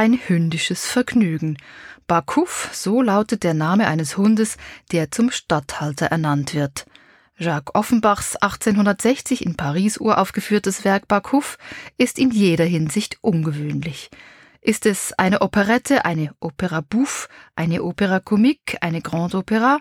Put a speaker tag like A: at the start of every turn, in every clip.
A: ein hündisches Vergnügen. Bakouf, so lautet der Name eines Hundes, der zum Statthalter ernannt wird. Jacques Offenbachs 1860 in Paris uraufgeführtes Werk Bakouf ist in jeder Hinsicht ungewöhnlich. Ist es eine Operette, eine Opera bouffe, eine Opera comique, eine Grande Opera?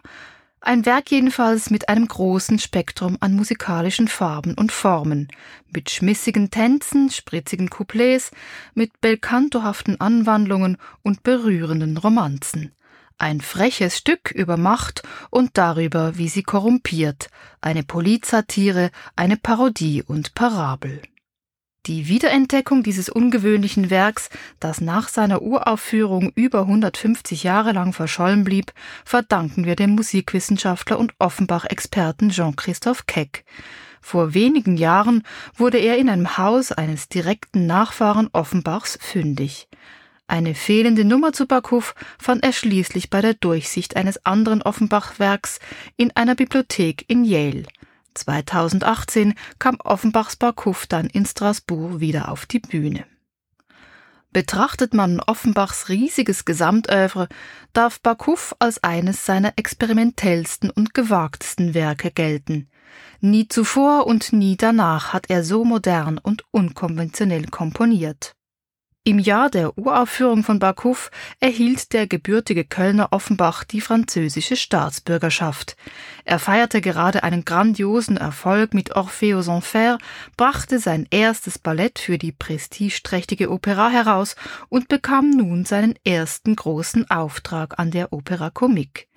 A: Ein Werk jedenfalls mit einem großen Spektrum an musikalischen Farben und Formen, mit schmissigen Tänzen, spritzigen Couplets, mit belcantohaften Anwandlungen und berührenden Romanzen. Ein freches Stück über Macht und darüber, wie sie korrumpiert, eine Polizatire, eine Parodie und Parabel. Die Wiederentdeckung dieses ungewöhnlichen Werks, das nach seiner Uraufführung über 150 Jahre lang verschollen blieb, verdanken wir dem Musikwissenschaftler und Offenbach-Experten Jean-Christophe Keck. Vor wenigen Jahren wurde er in einem Haus eines direkten Nachfahren Offenbachs fündig. Eine fehlende Nummer zu Backhof fand er schließlich bei der Durchsicht eines anderen Offenbach-Werks in einer Bibliothek in Yale. 2018 kam Offenbachs Backhof dann in Straßburg wieder auf die Bühne. Betrachtet man Offenbachs riesiges Gesamtövre, darf Backhof als eines seiner experimentellsten und gewagtesten Werke gelten. Nie zuvor und nie danach hat er so modern und unkonventionell komponiert. Im Jahr der Uraufführung von Backhof erhielt der gebürtige Kölner Offenbach die französische Staatsbürgerschaft. Er feierte gerade einen grandiosen Erfolg mit Orpheus Enfer, brachte sein erstes Ballett für die prestigeträchtige Opera heraus und bekam nun seinen ersten großen Auftrag an der Opera Comique.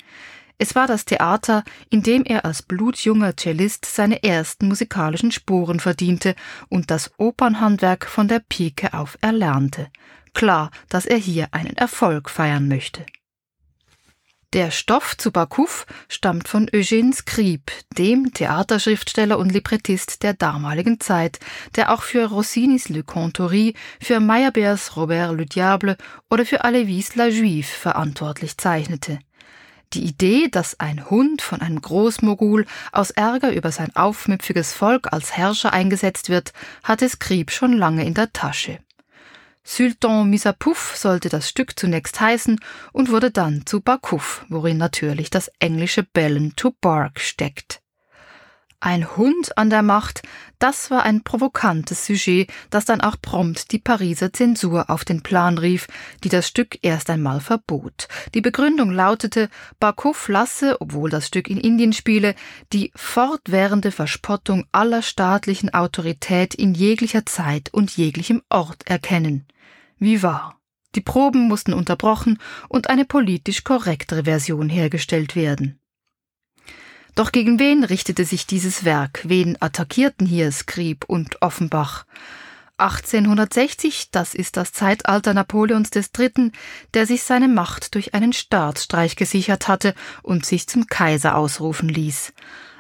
A: Es war das Theater, in dem er als blutjunger Cellist seine ersten musikalischen Spuren verdiente und das Opernhandwerk von der Pike auf erlernte. Klar, dass er hier einen Erfolg feiern möchte. Der Stoff zu Bakouf stammt von Eugène Scribe, dem Theaterschriftsteller und Librettist der damaligen Zeit, der auch für Rossinis Le Contouri, für Meyerbeers Robert le Diable oder für Alevis La Juive verantwortlich zeichnete. Die Idee, dass ein Hund von einem Großmogul aus Ärger über sein aufmüpfiges Volk als Herrscher eingesetzt wird, hatte Skrib schon lange in der Tasche. Sultan Misapouf sollte das Stück zunächst heißen und wurde dann zu Bakouf, worin natürlich das englische Bellen to Bark steckt. Ein Hund an der Macht, das war ein provokantes Sujet, das dann auch prompt die Pariser Zensur auf den Plan rief, die das Stück erst einmal verbot. Die Begründung lautete, Bakouf lasse, obwohl das Stück in Indien spiele, die fortwährende Verspottung aller staatlichen Autorität in jeglicher Zeit und jeglichem Ort erkennen. Wie wahr. Die Proben mussten unterbrochen und eine politisch korrektere Version hergestellt werden. Doch gegen wen richtete sich dieses Werk? Wen attackierten hier Skrib und Offenbach? 1860, das ist das Zeitalter Napoleons III., der sich seine Macht durch einen Staatsstreich gesichert hatte und sich zum Kaiser ausrufen ließ.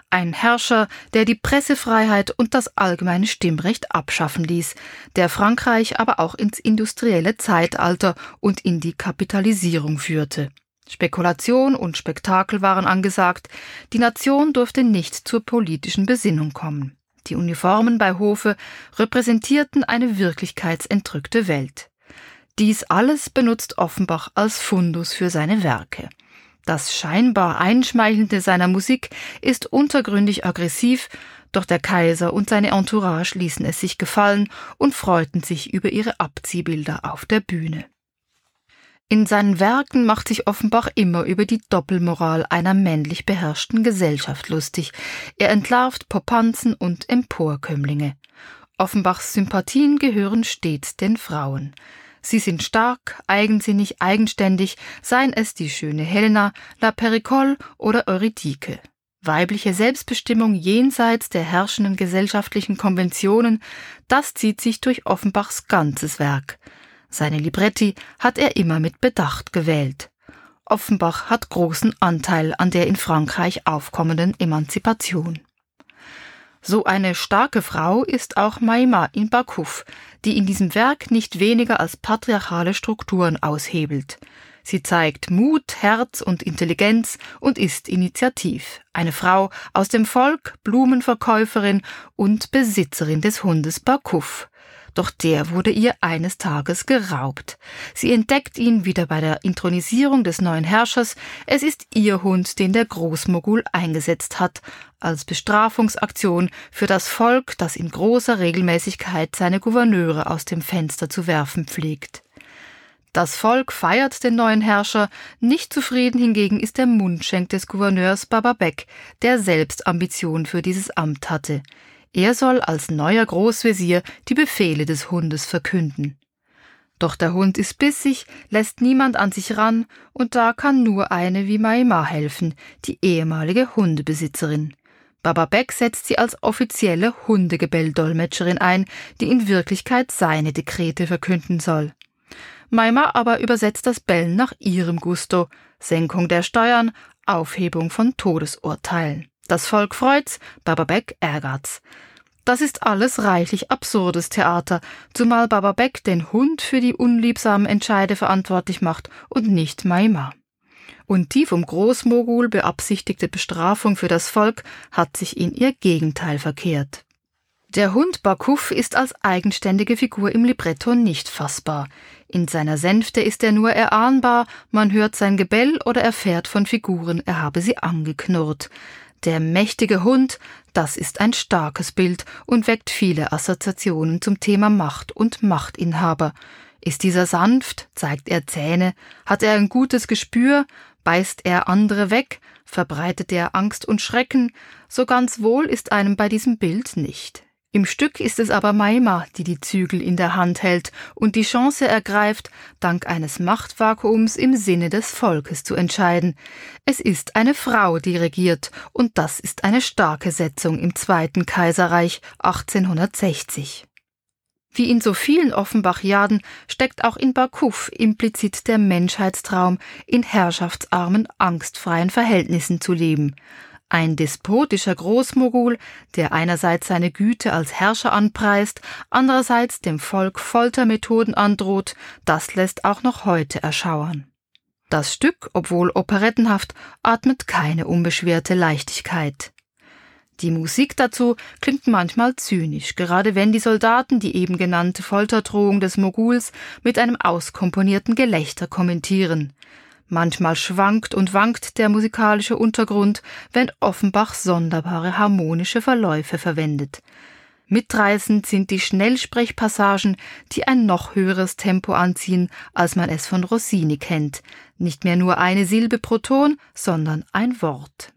A: Ein Herrscher, der die Pressefreiheit und das allgemeine Stimmrecht abschaffen ließ, der Frankreich aber auch ins industrielle Zeitalter und in die Kapitalisierung führte. Spekulation und Spektakel waren angesagt, die Nation durfte nicht zur politischen Besinnung kommen. Die Uniformen bei Hofe repräsentierten eine wirklichkeitsentrückte Welt. Dies alles benutzt Offenbach als Fundus für seine Werke. Das scheinbar Einschmeichelnde seiner Musik ist untergründig aggressiv, doch der Kaiser und seine Entourage ließen es sich gefallen und freuten sich über ihre Abziehbilder auf der Bühne. In seinen Werken macht sich Offenbach immer über die Doppelmoral einer männlich beherrschten Gesellschaft lustig. Er entlarvt Popanzen und Emporkömmlinge. Offenbachs Sympathien gehören stets den Frauen. Sie sind stark, eigensinnig, eigenständig, seien es die schöne Helena, La Pericole oder Eurydike. Weibliche Selbstbestimmung jenseits der herrschenden gesellschaftlichen Konventionen, das zieht sich durch Offenbachs ganzes Werk. Seine Libretti hat er immer mit Bedacht gewählt. Offenbach hat großen Anteil an der in Frankreich aufkommenden Emanzipation. So eine starke Frau ist auch Maima in Bakouf, die in diesem Werk nicht weniger als patriarchale Strukturen aushebelt. Sie zeigt Mut, Herz und Intelligenz und ist initiativ. Eine Frau aus dem Volk, Blumenverkäuferin und Besitzerin des Hundes Bakouf. Doch der wurde ihr eines Tages geraubt. Sie entdeckt ihn wieder bei der Intronisierung des neuen Herrschers. Es ist ihr Hund, den der Großmogul eingesetzt hat, als Bestrafungsaktion für das Volk, das in großer Regelmäßigkeit seine Gouverneure aus dem Fenster zu werfen pflegt. Das Volk feiert den neuen Herrscher, nicht zufrieden hingegen ist der Mundschenk des Gouverneurs Baba Beck, der selbst Ambition für dieses Amt hatte. Er soll als neuer Großvezier die Befehle des Hundes verkünden. Doch der Hund ist bissig, lässt niemand an sich ran, und da kann nur eine wie Maima helfen, die ehemalige Hundebesitzerin. Baba Beck setzt sie als offizielle Hundegebelldolmetscherin ein, die in Wirklichkeit seine Dekrete verkünden soll. Maima aber übersetzt das Bellen nach ihrem Gusto, Senkung der Steuern, Aufhebung von Todesurteilen. Das Volk freut's, Baba Beck ärgert's. Das ist alles reichlich absurdes Theater, zumal Baba Beck den Hund für die unliebsamen Entscheide verantwortlich macht und nicht Maima. Und die vom Großmogul beabsichtigte Bestrafung für das Volk hat sich in ihr Gegenteil verkehrt. Der Hund Bakuf ist als eigenständige Figur im Libretto nicht fassbar. In seiner Sänfte ist er nur erahnbar, man hört sein Gebell oder erfährt von Figuren, er habe sie angeknurrt. Der mächtige Hund, das ist ein starkes Bild und weckt viele Assoziationen zum Thema Macht und Machtinhaber. Ist dieser sanft, zeigt er Zähne, hat er ein gutes Gespür, beißt er andere weg, verbreitet er Angst und Schrecken, so ganz wohl ist einem bei diesem Bild nicht. Im Stück ist es aber Maima, die die Zügel in der Hand hält und die Chance ergreift, dank eines Machtvakuums im Sinne des Volkes zu entscheiden. Es ist eine Frau, die regiert, und das ist eine starke Setzung im Zweiten Kaiserreich 1860. Wie in so vielen Offenbach-Jaden steckt auch in Bakuf implizit der Menschheitstraum, in herrschaftsarmen, angstfreien Verhältnissen zu leben. Ein despotischer Großmogul, der einerseits seine Güte als Herrscher anpreist, andererseits dem Volk Foltermethoden androht, das lässt auch noch heute erschauern. Das Stück, obwohl operettenhaft, atmet keine unbeschwerte Leichtigkeit. Die Musik dazu klingt manchmal zynisch, gerade wenn die Soldaten die eben genannte Folterdrohung des Moguls mit einem auskomponierten Gelächter kommentieren. Manchmal schwankt und wankt der musikalische Untergrund, wenn Offenbach sonderbare harmonische Verläufe verwendet. Mitreißend sind die Schnellsprechpassagen, die ein noch höheres Tempo anziehen, als man es von Rossini kennt. Nicht mehr nur eine Silbe pro Ton, sondern ein Wort.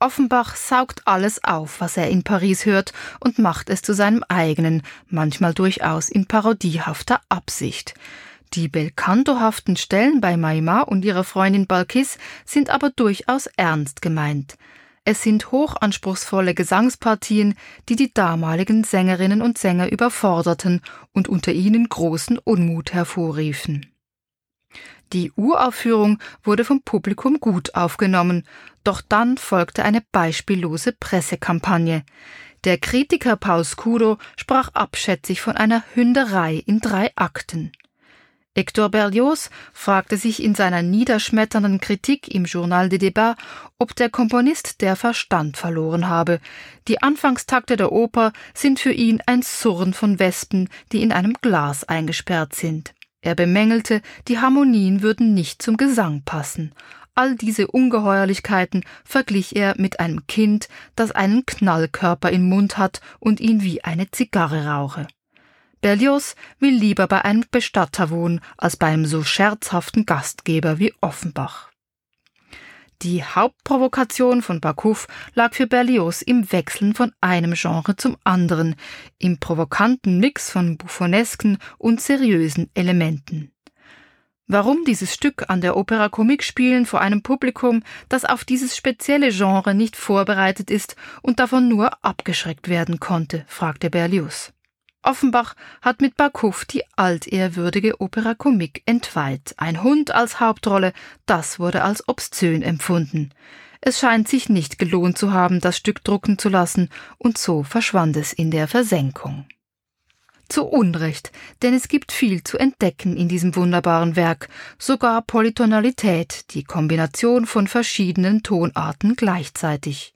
A: Offenbach saugt alles auf, was er in Paris hört, und macht es zu seinem eigenen, manchmal durchaus in parodiehafter Absicht. Die belcantohaften Stellen bei Maima und ihrer Freundin Balkis sind aber durchaus ernst gemeint. Es sind hochanspruchsvolle Gesangspartien, die die damaligen Sängerinnen und Sänger überforderten und unter ihnen großen Unmut hervorriefen. Die Uraufführung wurde vom Publikum gut aufgenommen, doch dann folgte eine beispiellose Pressekampagne. Der Kritiker Paul Scudo sprach abschätzig von einer Hünderei in drei Akten. Hector Berlioz fragte sich in seiner niederschmetternden Kritik im Journal des Débats, ob der Komponist der Verstand verloren habe. Die Anfangstakte der Oper sind für ihn ein Surren von Wespen, die in einem Glas eingesperrt sind. Er bemängelte, die Harmonien würden nicht zum Gesang passen. All diese Ungeheuerlichkeiten verglich er mit einem Kind, das einen Knallkörper im Mund hat und ihn wie eine Zigarre rauche. Berlioz will lieber bei einem Bestatter wohnen als bei einem so scherzhaften Gastgeber wie Offenbach. Die Hauptprovokation von Bakuff lag für Berlioz im Wechseln von einem Genre zum anderen, im provokanten Mix von buffonesken und seriösen Elementen. Warum dieses Stück an der Opera Comique spielen vor einem Publikum, das auf dieses spezielle Genre nicht vorbereitet ist und davon nur abgeschreckt werden konnte, fragte Berlioz. Offenbach hat mit Bakuff die altehrwürdige Opera Comique entweiht. Ein Hund als Hauptrolle, das wurde als obszön empfunden. Es scheint sich nicht gelohnt zu haben, das Stück drucken zu lassen, und so verschwand es in der Versenkung. Zu Unrecht, denn es gibt viel zu entdecken in diesem wunderbaren Werk, sogar Polytonalität, die Kombination von verschiedenen Tonarten gleichzeitig.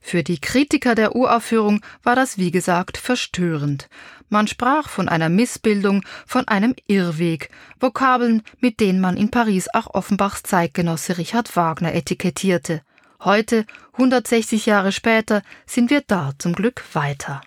A: Für die Kritiker der Uraufführung war das wie gesagt verstörend. Man sprach von einer Missbildung, von einem Irrweg, Vokabeln, mit denen man in Paris auch Offenbachs Zeitgenosse Richard Wagner etikettierte. Heute, 160 Jahre später, sind wir da zum Glück weiter.